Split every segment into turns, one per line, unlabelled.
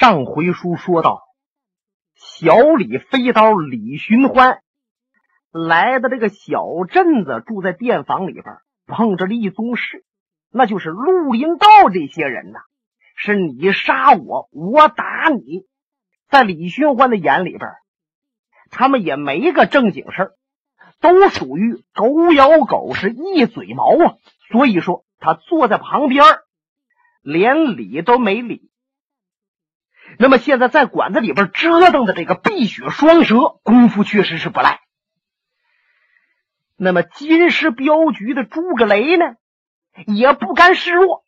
上回书说到，小李飞刀李寻欢来到这个小镇子，住在店房里边，碰着了一宗事，那就是绿林道这些人呐，是你杀我，我打你，在李寻欢的眼里边，他们也没个正经事，都属于狗咬狗，是一嘴毛啊。所以说，他坐在旁边，连理都没理。那么现在在馆子里边折腾的这个碧血双蛇功夫确实是不赖。那么金狮镖局的诸葛雷呢，也不甘示弱，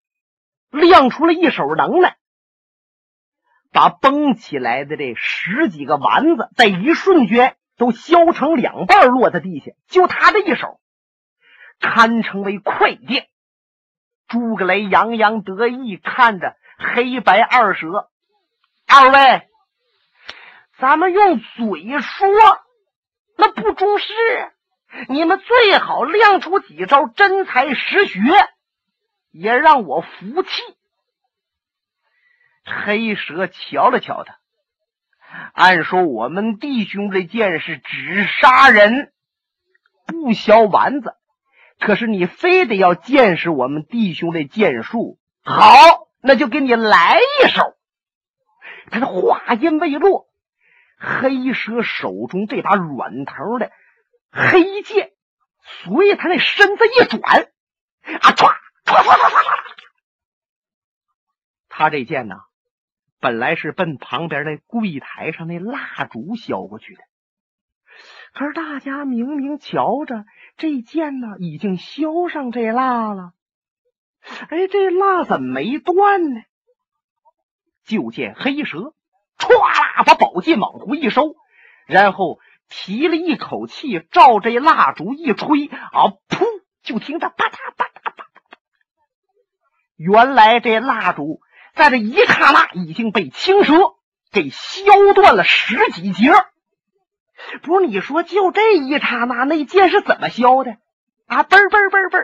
亮出了一手能耐，把崩起来的这十几个丸子在一瞬间都削成两半，落在地下。就他这一手，堪称为快电。诸葛雷洋洋得意，看着黑白二蛇。二位，咱们用嘴说那不中事，你们最好亮出几招真才实学，也让我服气。黑蛇瞧了瞧他，按说我们弟兄这剑是只杀人不削丸子，可是你非得要见识我们弟兄的剑术，好，那就给你来一手。他的话音未落，黑蛇手中这把软头的黑剑随他那身子一转，啊，唰唰唰唰唰唰！他这剑呢，本来是奔旁边那柜台上那蜡烛削过去的，可是大家明明瞧着这剑呢，已经削上这蜡了，哎，这蜡怎么没断呢？就见黑蛇唰啦把宝剑往回一收，然后提了一口气，照这蜡烛一吹，啊，噗！就听着啪嗒啪嗒啪嗒。原来这蜡烛在这一刹那已经被青蛇给削断了十几节。不是你说，就这一刹那，那剑是怎么削的啊？嘣嘣嘣嘣！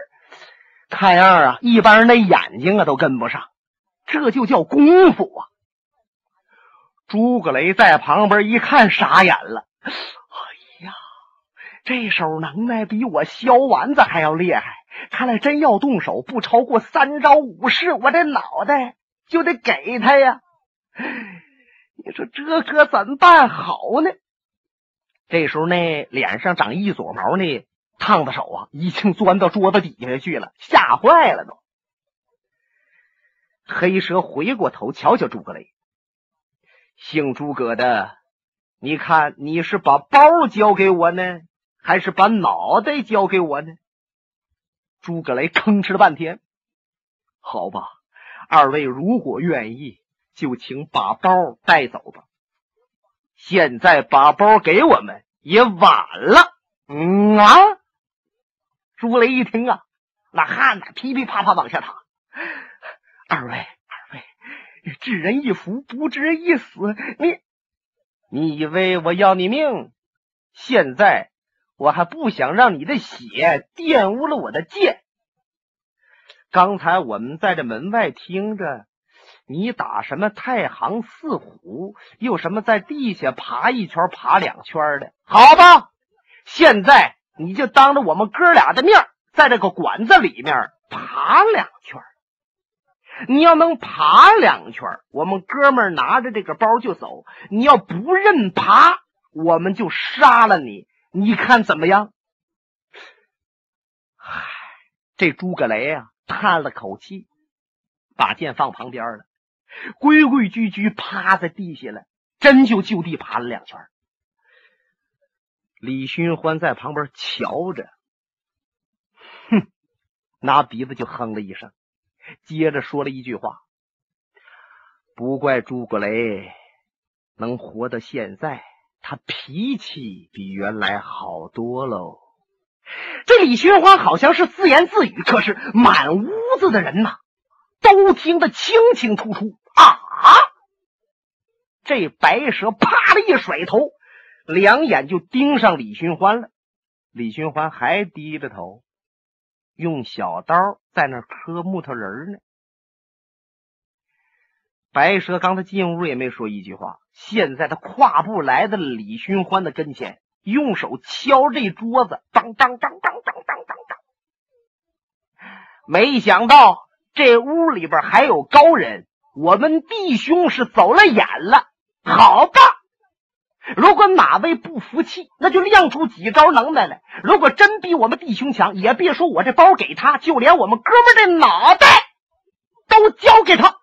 看样啊，一般人的眼睛啊都跟不上。这就叫功夫啊！诸葛雷在旁边一看，傻眼了。哎呀，这手能耐比我削丸子还要厉害！看来真要动手，不超过三招五式，我这脑袋就得给他呀！你说这可怎么办好呢？这时候，那脸上长一撮毛呢，烫的手啊，已经钻到桌子底下去了，吓坏了都。黑蛇回过头瞧瞧诸葛雷，姓诸葛的，你看你是把包交给我呢，还是把脑袋交给我呢？诸葛雷吭哧了半天，好吧，二位如果愿意，就请把包带走吧。现在把包给我们也晚了。嗯啊，诸葛雷一听啊，那汗呢噼噼啪啪往下淌。二位，二位，知人一福，不知人一死。你，你以为我要你命？现在我还不想让你的血玷污了我的剑。刚才我们在这门外听着，你打什么太行四虎，又什么在地下爬一圈、爬两圈的，好吧？现在你就当着我们哥俩的面，在这个馆子里面爬两圈。你要能爬两圈，我们哥们拿着这个包就走；你要不认爬，我们就杀了你。你看怎么样？嗨，这诸葛雷啊，叹了口气，把剑放旁边了，规规矩矩趴在地下了，真就就地爬了两圈。李寻欢在旁边瞧着，哼，拿鼻子就哼了一声。接着说了一句话：“不怪诸葛雷能活到现在，他脾气比原来好多喽。”这李寻欢好像是自言自语，可是满屋子的人呐，都听得清清楚楚。啊！这白蛇啪的一甩头，两眼就盯上李寻欢了。李寻欢还低着头。用小刀在那磕木头人呢。白蛇刚才进屋也没说一句话，现在他跨步来到了李寻欢的跟前，用手敲这桌子，当当当当当当当当。没想到这屋里边还有高人，我们弟兄是走了眼了。好吧，如果哪位不服气，那就亮出几招能耐来。如果真比我们弟兄强，也别说我这包给他，就连我们哥们的脑袋都交给他。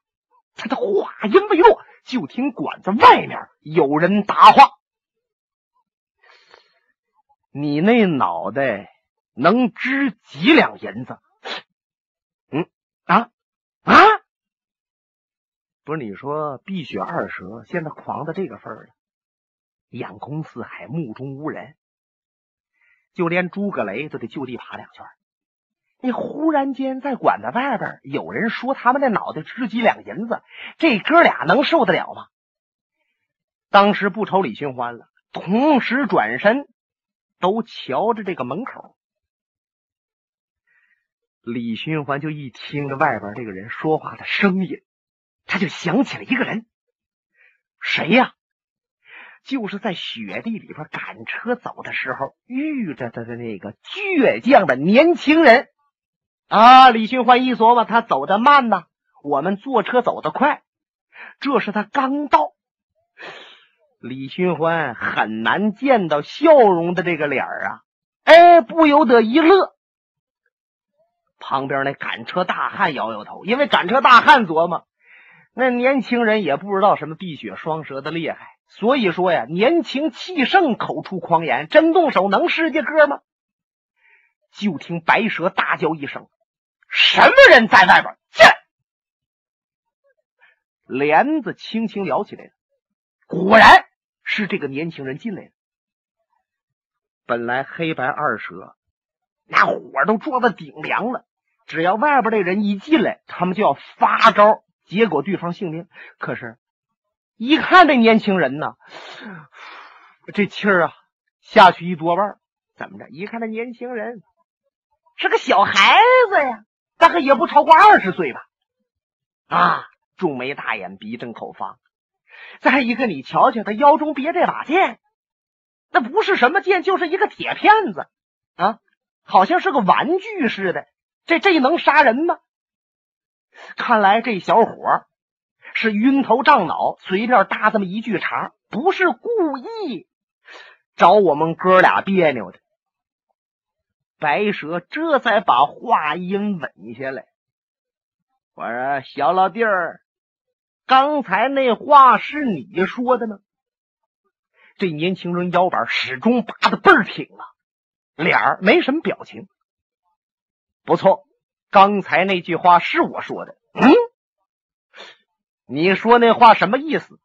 他的话音未落，就听馆子外面有人答话：“你那脑袋能值几两银子？”嗯啊啊！不是你说碧血二蛇现在狂到这个份儿了，眼空四海，目中无人，就连诸葛雷都得就地爬两圈。你忽然间在馆子外边有人说他们的脑袋值几两银子，这哥俩能受得了吗？当时不瞅李寻欢了，同时转身都瞧着这个门口。李寻欢就一听着外边这个人说话的声音，他就想起了一个人，谁呀？就是在雪地里边赶车走的时候遇着的的那个倔强的年轻人。啊！李寻欢一琢磨，他走得慢呢，我们坐车走得快。这是他刚到，李寻欢很难见到笑容的这个脸儿啊！哎，不由得一乐。旁边那赶车大汉摇摇头，因为赶车大汉琢磨，那年轻人也不知道什么碧血双蛇的厉害，所以说呀，年轻气盛，口出狂言，真动手能是这歌吗？就听白蛇大叫一声。什么人在外边？进！帘子轻轻撩起来，果然是这个年轻人进来了。本来黑白二蛇那火都撞到顶梁了，只要外边这人一进来，他们就要发招，结果对方性命。可是，一看这年轻人呢，这气儿啊下去一多半。怎么着？一看这年轻人是个小孩子呀。大概也不超过二十岁吧，啊，重眉大眼，鼻正口方。再一个，你瞧瞧他腰中别这把剑，那不是什么剑，就是一个铁片子啊，好像是个玩具似的。这这能杀人吗？看来这小伙是晕头胀脑，随便搭这么一句茬，不是故意找我们哥俩别扭的。白蛇这才把话音稳下来。我说：“小老弟儿，刚才那话是你说的吗？”这年轻人腰板始终拔的倍儿挺啊，脸儿没什么表情。不错，刚才那句话是我说的。嗯，你说那话什么意思？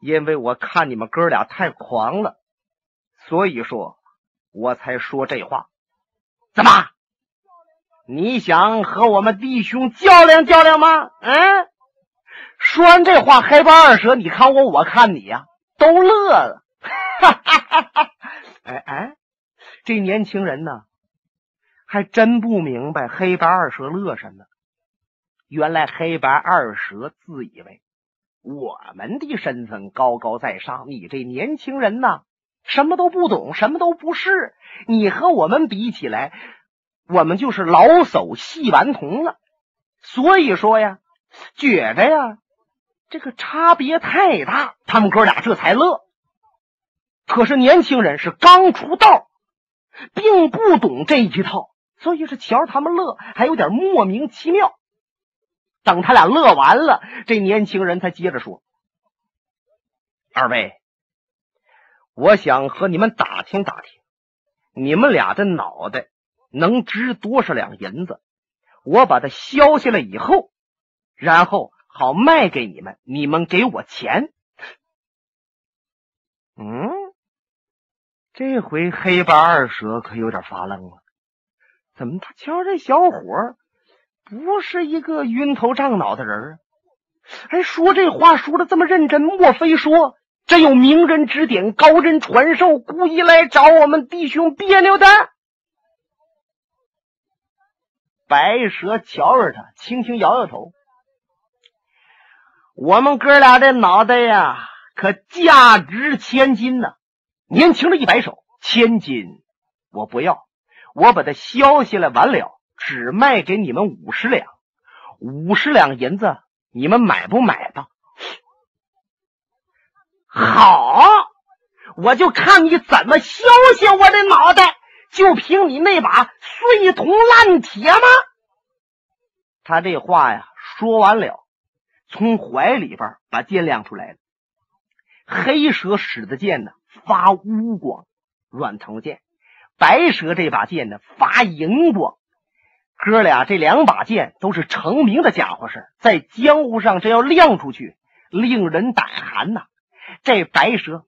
因为我看你们哥俩太狂了，所以说。我才说这话，怎么？你想和我们弟兄较量较量吗？嗯，说完这话，黑白二蛇，你看我，我看你呀，都乐了。哈哈哈哈哎哎，这年轻人呢，还真不明白黑白二蛇乐什么。原来黑白二蛇自以为我们的身份高高在上，你这年轻人呢？什么都不懂，什么都不是。你和我们比起来，我们就是老叟戏顽童了。所以说呀，觉着呀，这个差别太大。他们哥俩这才乐。可是年轻人是刚出道，并不懂这一套，所以是瞧他们乐，还有点莫名其妙。等他俩乐完了，这年轻人才接着说：“二位。”我想和你们打听打听，你们俩的脑袋能值多少两银子？我把它削下来以后，然后好卖给你们，你们给我钱。嗯，这回黑白二蛇可有点发愣了。怎么他瞧这小伙不是一个晕头胀脑的人啊？还说这话说的这么认真，莫非说？真有名人指点、高人传授，故意来找我们弟兄别扭的。白蛇瞧着他，轻轻摇摇头。我们哥俩这脑袋呀，可价值千金呢。年轻人一摆手：“千金我不要，我把它削下来完了，只卖给你们五十两。五十两银子，你们买不买吧？”好，我就看你怎么削削我的脑袋。就凭你那把碎铜烂铁吗？他这话呀，说完了，从怀里边把剑亮出来了。黑蛇使的剑呢，发乌光，软藤剑；白蛇这把剑呢，发银光。哥俩这两把剑都是成名的家伙事在江湖上这要亮出去，令人胆寒呐。这白蛇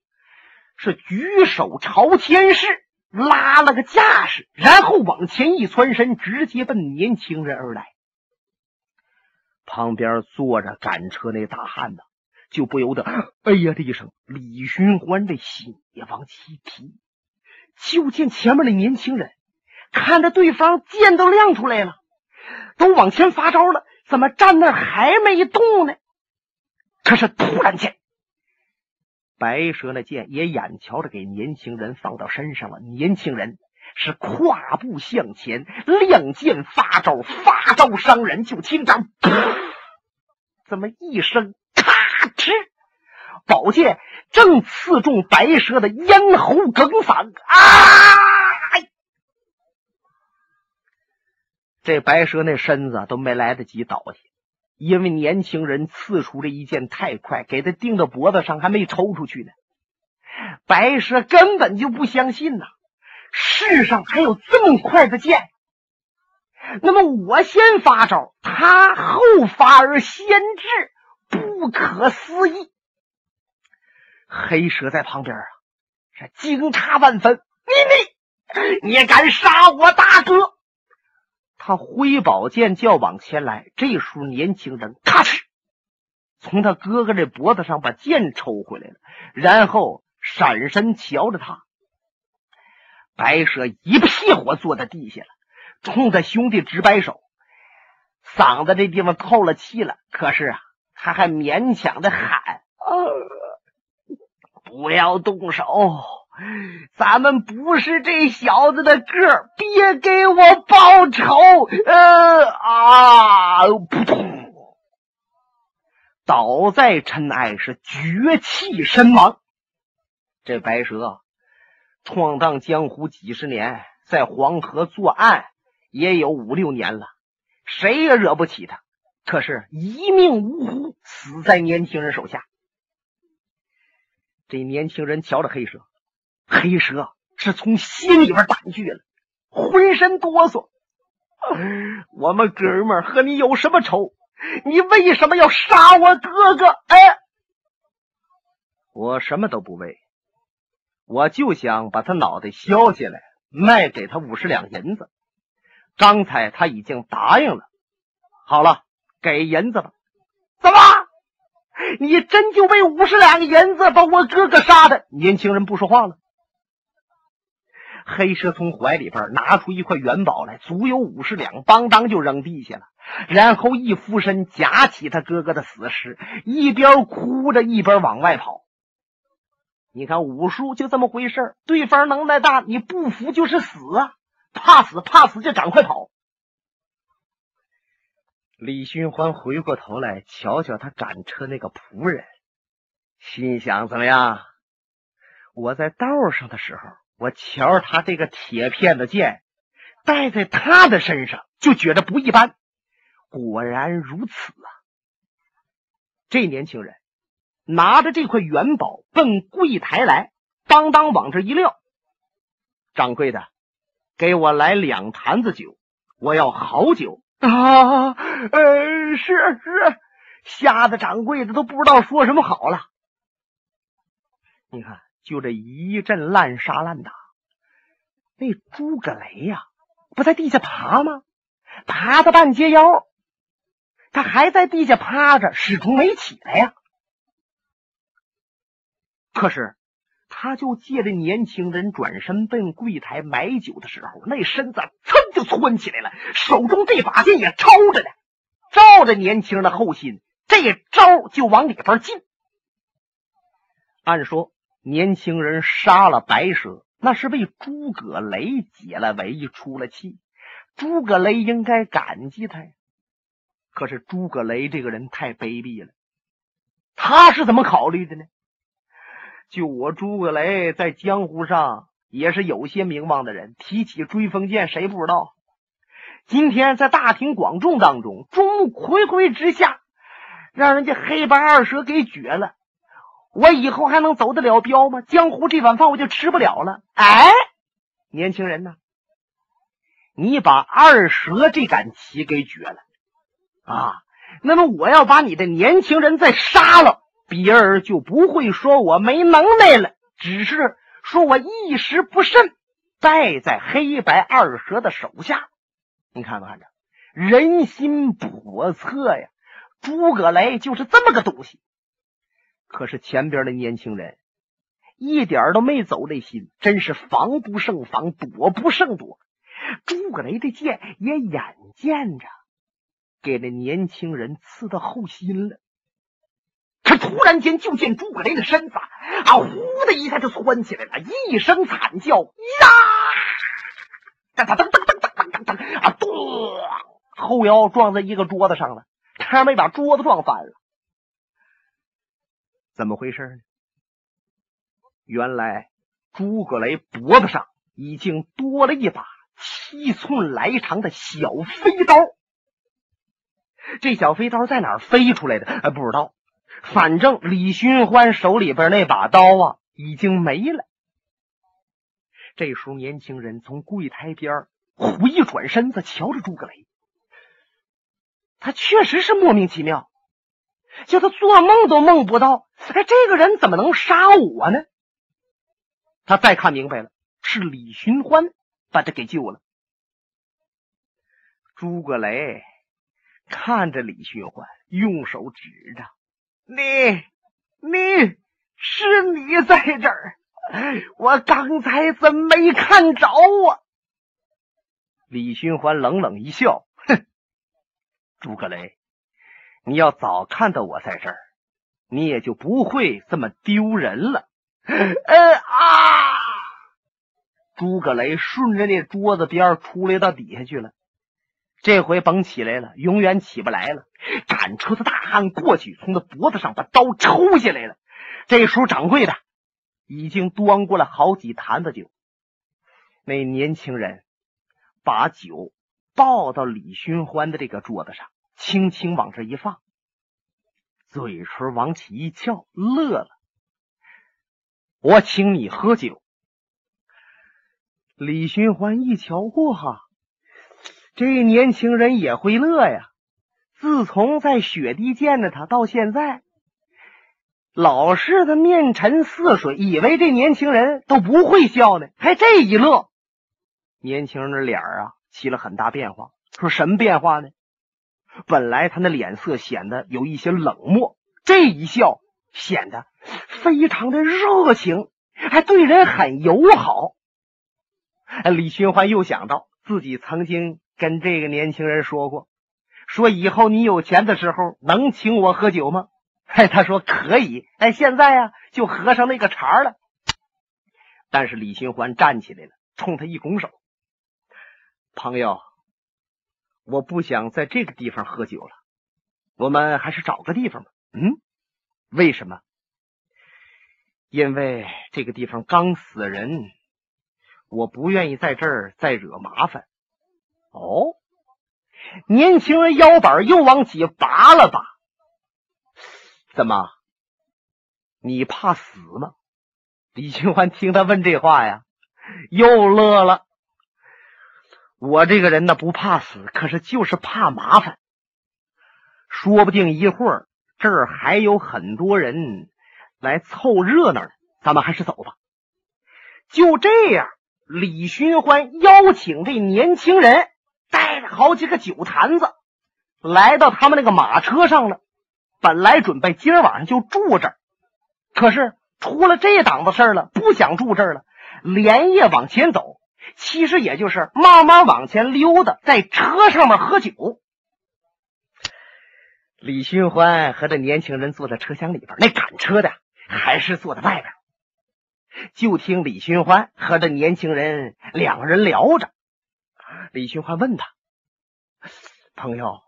是举手朝天式。拉了个架势，然后往前一窜身，直接奔年轻人而来。旁边坐着赶车那大汉子，就不由得哎呀的一声。李寻欢这心也往起提，就见前面的年轻人看着对方剑都亮出来了，都往前发招了，怎么站那还没动呢？可是突然间。白蛇那剑也眼瞧着给年轻人放到身上了，年轻人是跨步向前，亮剑发招，发招伤人。就听着，这么一声咔哧，宝剑正刺中白蛇的咽喉梗嗓啊！这白蛇那身子都没来得及倒下。因为年轻人刺出这一剑太快，给他钉到脖子上，还没抽出去呢。白蛇根本就不相信呐，世上还有这么快的剑。那么我先发招，他后发而先至，不可思议。黑蛇在旁边啊，是惊诧万分。你你，你敢杀我大哥？他挥宝剑就要往前来，这时候年轻人咔哧从他哥哥这脖子上把剑抽回来了，然后闪身瞧着他。白蛇一屁股坐在地下了，冲他兄弟直摆手，嗓子这地方透了气了。可是啊，他还勉强的喊：“不要动手。”咱们不是这小子的个别给我报仇！呃啊！扑通，倒在尘埃，是绝气身亡。这白蛇闯荡江湖几十年，在黄河作案也有五六年了，谁也惹不起他。可是，一命呜呼，死在年轻人手下。这年轻人瞧着黑蛇。黑蛇是从心里边胆怯了，浑身哆嗦。我们哥们和你有什么仇？你为什么要杀我哥哥？哎，我什么都不为，我就想把他脑袋削下来，卖给他五十两银子。刚才他已经答应了。好了，给银子吧。怎么？你真就为五十两银子把我哥哥杀的？年轻人不说话了。黑蛇从怀里边拿出一块元宝来，足有五十两，邦当就扔地下了。然后一俯身夹起他哥哥的死尸，一边哭着一边往外跑。你看武术就这么回事对方能耐大，你不服就是死啊！怕死怕死就赶快跑。李寻欢回过头来瞧瞧他赶车那个仆人，心想：怎么样？我在道上的时候。我瞧着他这个铁片子剑，戴在他的身上，就觉得不一般。果然如此啊！这年轻人拿着这块元宝奔柜台来，当当往这一撂。掌柜的，给我来两坛子酒，我要好酒啊！呃，是是，吓得掌柜的都不知道说什么好了。你看。就这一阵滥杀滥打，那诸葛雷呀，不在地下爬吗？爬到半截腰，他还在地下趴着，始终没起来呀。可是，他就借着年轻人转身奔柜台买酒的时候，那身子噌就窜起来了，手中这把剑也抄着呢，照着年轻人的后心，这招就往里边进。按说，年轻人杀了白蛇，那是为诸葛雷解了围、出了气。诸葛雷应该感激他呀。可是诸葛雷这个人太卑鄙了，他是怎么考虑的呢？就我诸葛雷在江湖上也是有些名望的人，提起追风剑，谁不知道？今天在大庭广众当中，众目睽睽之下，让人家黑白二蛇给绝了，我以后还能走得了镖吗？江湖这碗饭我就吃不了了。哎，年轻人呐？你把二蛇这杆旗给绝了啊！那么我要把你的年轻人再杀了，别人就不会说我没能耐了，只是说我一时不慎败在黑白二蛇的手下。你看没看着？人心叵测呀！诸葛雷就是这么个东西。可是前边的年轻人一点都没走这心，真是防不胜防，躲不胜躲。诸葛雷的剑也眼见着给那年轻人刺到后心了。可突然间，就见诸葛雷的身子啊，呼的一下就窜起来了，一声惨叫呀！噔噔噔噔噔噔噔噔啊！咚！后腰撞在一个桌子上了，差点没把桌子撞翻了。怎么回事呢？原来诸葛雷脖子上已经多了一把。七寸来长的小飞刀，这小飞刀在哪儿飞出来的？哎，不知道。反正李寻欢手里边那把刀啊，已经没了。这时候，年轻人从柜台边回转身子，瞧着诸葛雷，他确实是莫名其妙，叫他做梦都梦不到，哎，这个人怎么能杀我呢？他再看明白了，是李寻欢。把他给救了。诸葛雷看着李寻欢，用手指着：“你，你是你在这儿？我刚才怎么没看着啊？”李寻欢冷冷一笑：“哼，诸葛雷，你要早看到我在这儿，你也就不会这么丢人了。”呃啊！诸葛雷顺着那桌子边出来到底下去了，这回甭起来了，永远起不来了。赶出的大汉过去，从他脖子上把刀抽下来了。这时候掌柜的已经端过了好几坛子酒，那年轻人把酒抱到李寻欢的这个桌子上，轻轻往这一放，嘴唇往起一翘，乐了。我请你喝酒。李寻欢一瞧，哇，这年轻人也会乐呀！自从在雪地见着他到现在，老是的面沉似水，以为这年轻人都不会笑呢，还这一乐，年轻人的脸啊起了很大变化。说什么变化呢？本来他那脸色显得有一些冷漠，这一笑显得非常的热情，还对人很友好。李寻欢又想到自己曾经跟这个年轻人说过，说以后你有钱的时候能请我喝酒吗？哎，他说可以。哎，现在啊就合上那个茬了。但是李寻欢站起来了，冲他一拱手：“朋友，我不想在这个地方喝酒了，我们还是找个地方吧。”嗯，为什么？因为这个地方刚死人。我不愿意在这儿再惹麻烦。哦，年轻人腰板又往起拔了拔。怎么？你怕死吗？李寻欢听他问这话呀，又乐了。我这个人呢，不怕死，可是就是怕麻烦。说不定一会儿这儿还有很多人来凑热闹呢，咱们还是走吧。就这样。李寻欢邀请这年轻人带着好几个酒坛子来到他们那个马车上了。本来准备今儿晚上就住这儿，可是出了这档子事儿了，不想住这儿了，连夜往前走。其实也就是慢慢往前溜达，在车上面喝酒。李寻欢和这年轻人坐在车厢里边，那赶车的还是坐在外边。就听李寻欢和这年轻人两个人聊着。李寻欢问他：“朋友，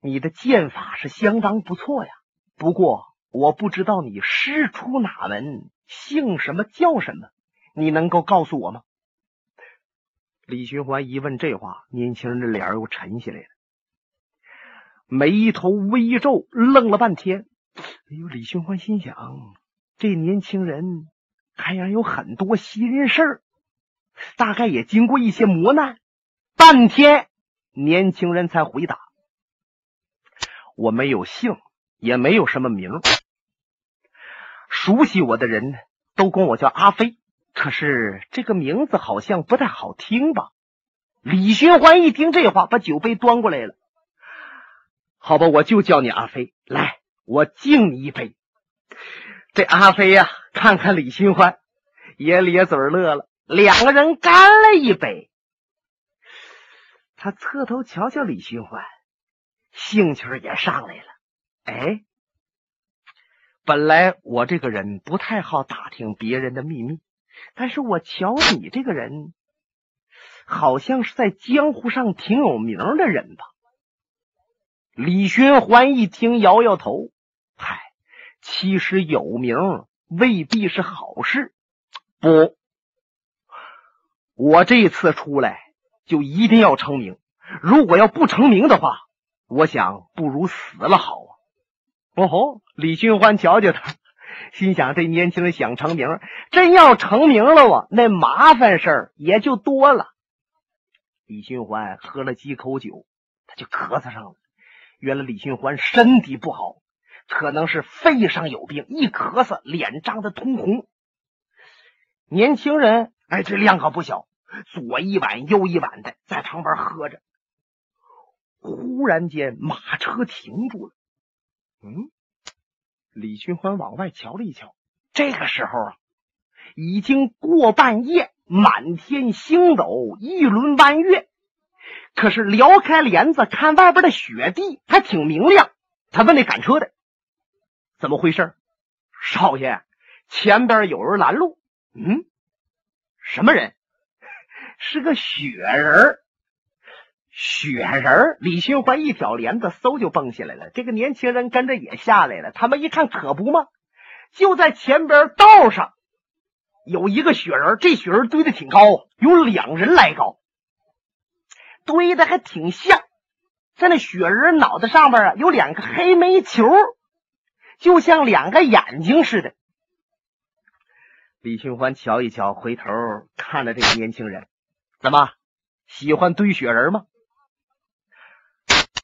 你的剑法是相当不错呀，不过我不知道你师出哪门，姓什么叫什么，你能够告诉我吗？”李寻欢一问这话，年轻人的脸又沉下来了。眉头微皱，愣了半天。哎呦，李寻欢心想：这年轻人看样有很多心事儿，大概也经过一些磨难。半天，年轻人才回答：“我没有姓，也没有什么名。熟悉我的人都管我叫阿飞，可是这个名字好像不太好听吧？”李寻欢一听这话，把酒杯端过来了。好吧，我就叫你阿飞。来，我敬你一杯。这阿飞呀，看看李寻欢，也咧嘴乐了。两个人干了一杯。他侧头瞧瞧李寻欢，兴趣也上来了。哎，本来我这个人不太好打听别人的秘密，但是我瞧你这个人，好像是在江湖上挺有名的人吧？李寻欢一听，摇摇头：“嗨，其实有名未必是好事。不，我这次出来就一定要成名。如果要不成名的话，我想不如死了好啊！”哦吼！李寻欢瞧瞧他，心想：这年轻人想成名，真要成名了我，那麻烦事儿也就多了。李寻欢喝了几口酒，他就咳嗽上了。原来李寻欢身体不好，可能是肺上有病，一咳嗽脸涨得通红。年轻人，哎，这量可不小，左一碗右一碗的在旁边喝着。忽然间，马车停住了。嗯，李寻欢往外瞧了一瞧，这个时候啊，已经过半夜，满天星斗，一轮弯月。可是撩开帘子看外边的雪地还挺明亮。他问那赶车的：“怎么回事？”少爷，前边有人拦路。嗯，什么人？是个雪人。雪人。李寻欢一挑帘子，嗖就蹦下来了。这个年轻人跟着也下来了。他们一看，可不吗？就在前边道上有一个雪人。这雪人堆的挺高，有两人来高。堆的还挺像，在那雪人脑袋上边啊，有两个黑煤球，就像两个眼睛似的。李寻欢瞧一瞧，回头看着这个年轻人，怎么喜欢堆雪人吗？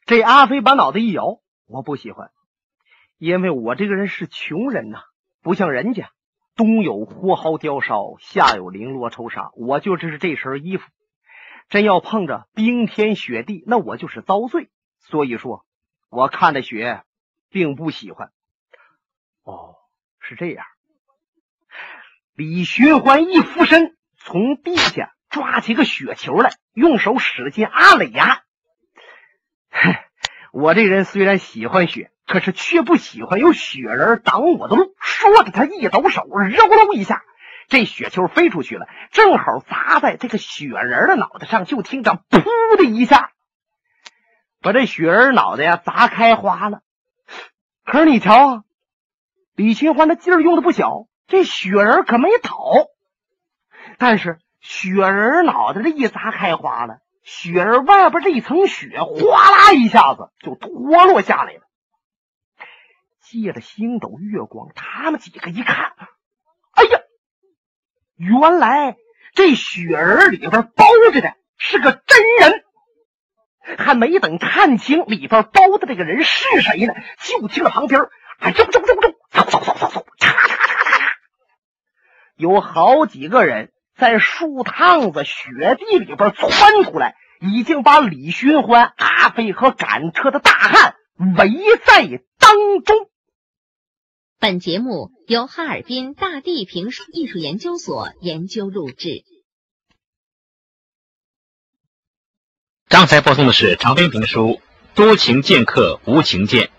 这阿飞把脑袋一摇，我不喜欢，因为我这个人是穷人呐，不像人家冬有火耗雕烧，夏有绫罗绸纱，我就是这身衣服。真要碰着冰天雪地，那我就是遭罪。所以说，我看着雪，并不喜欢。哦，是这样。李寻欢一俯身，从地下抓起个雪球来，用手使劲按了压。我这人虽然喜欢雪，可是却不喜欢有雪人挡我的路。说着，他一抖手，揉揉一下。这雪球飞出去了，正好砸在这个雪人的脑袋上，就听着“噗”的一下，把这雪人脑袋呀砸开花了。可是你瞧啊，李寻欢的劲儿用的不小，这雪人可没倒。但是雪人脑袋这一砸开花了，雪人外边这一层雪哗啦一下子就脱落下来了。借着星斗月光，他们几个一看，哎呀！原来这雪人里边包着的是个真人，还没等看清里边包的这个人是谁呢，就听到旁边啊，啾啾啾啾，嗖嗖嗖嗖嗖，嚓嚓嚓嚓嚓，有好几个人在树趟子、雪地里边窜出来，已经把李寻欢、阿飞和赶车的大汉围在当中。
本节目由哈尔滨大地评书艺术研究所研究录制。
刚才播送的是长篇评书《多情剑客无情剑。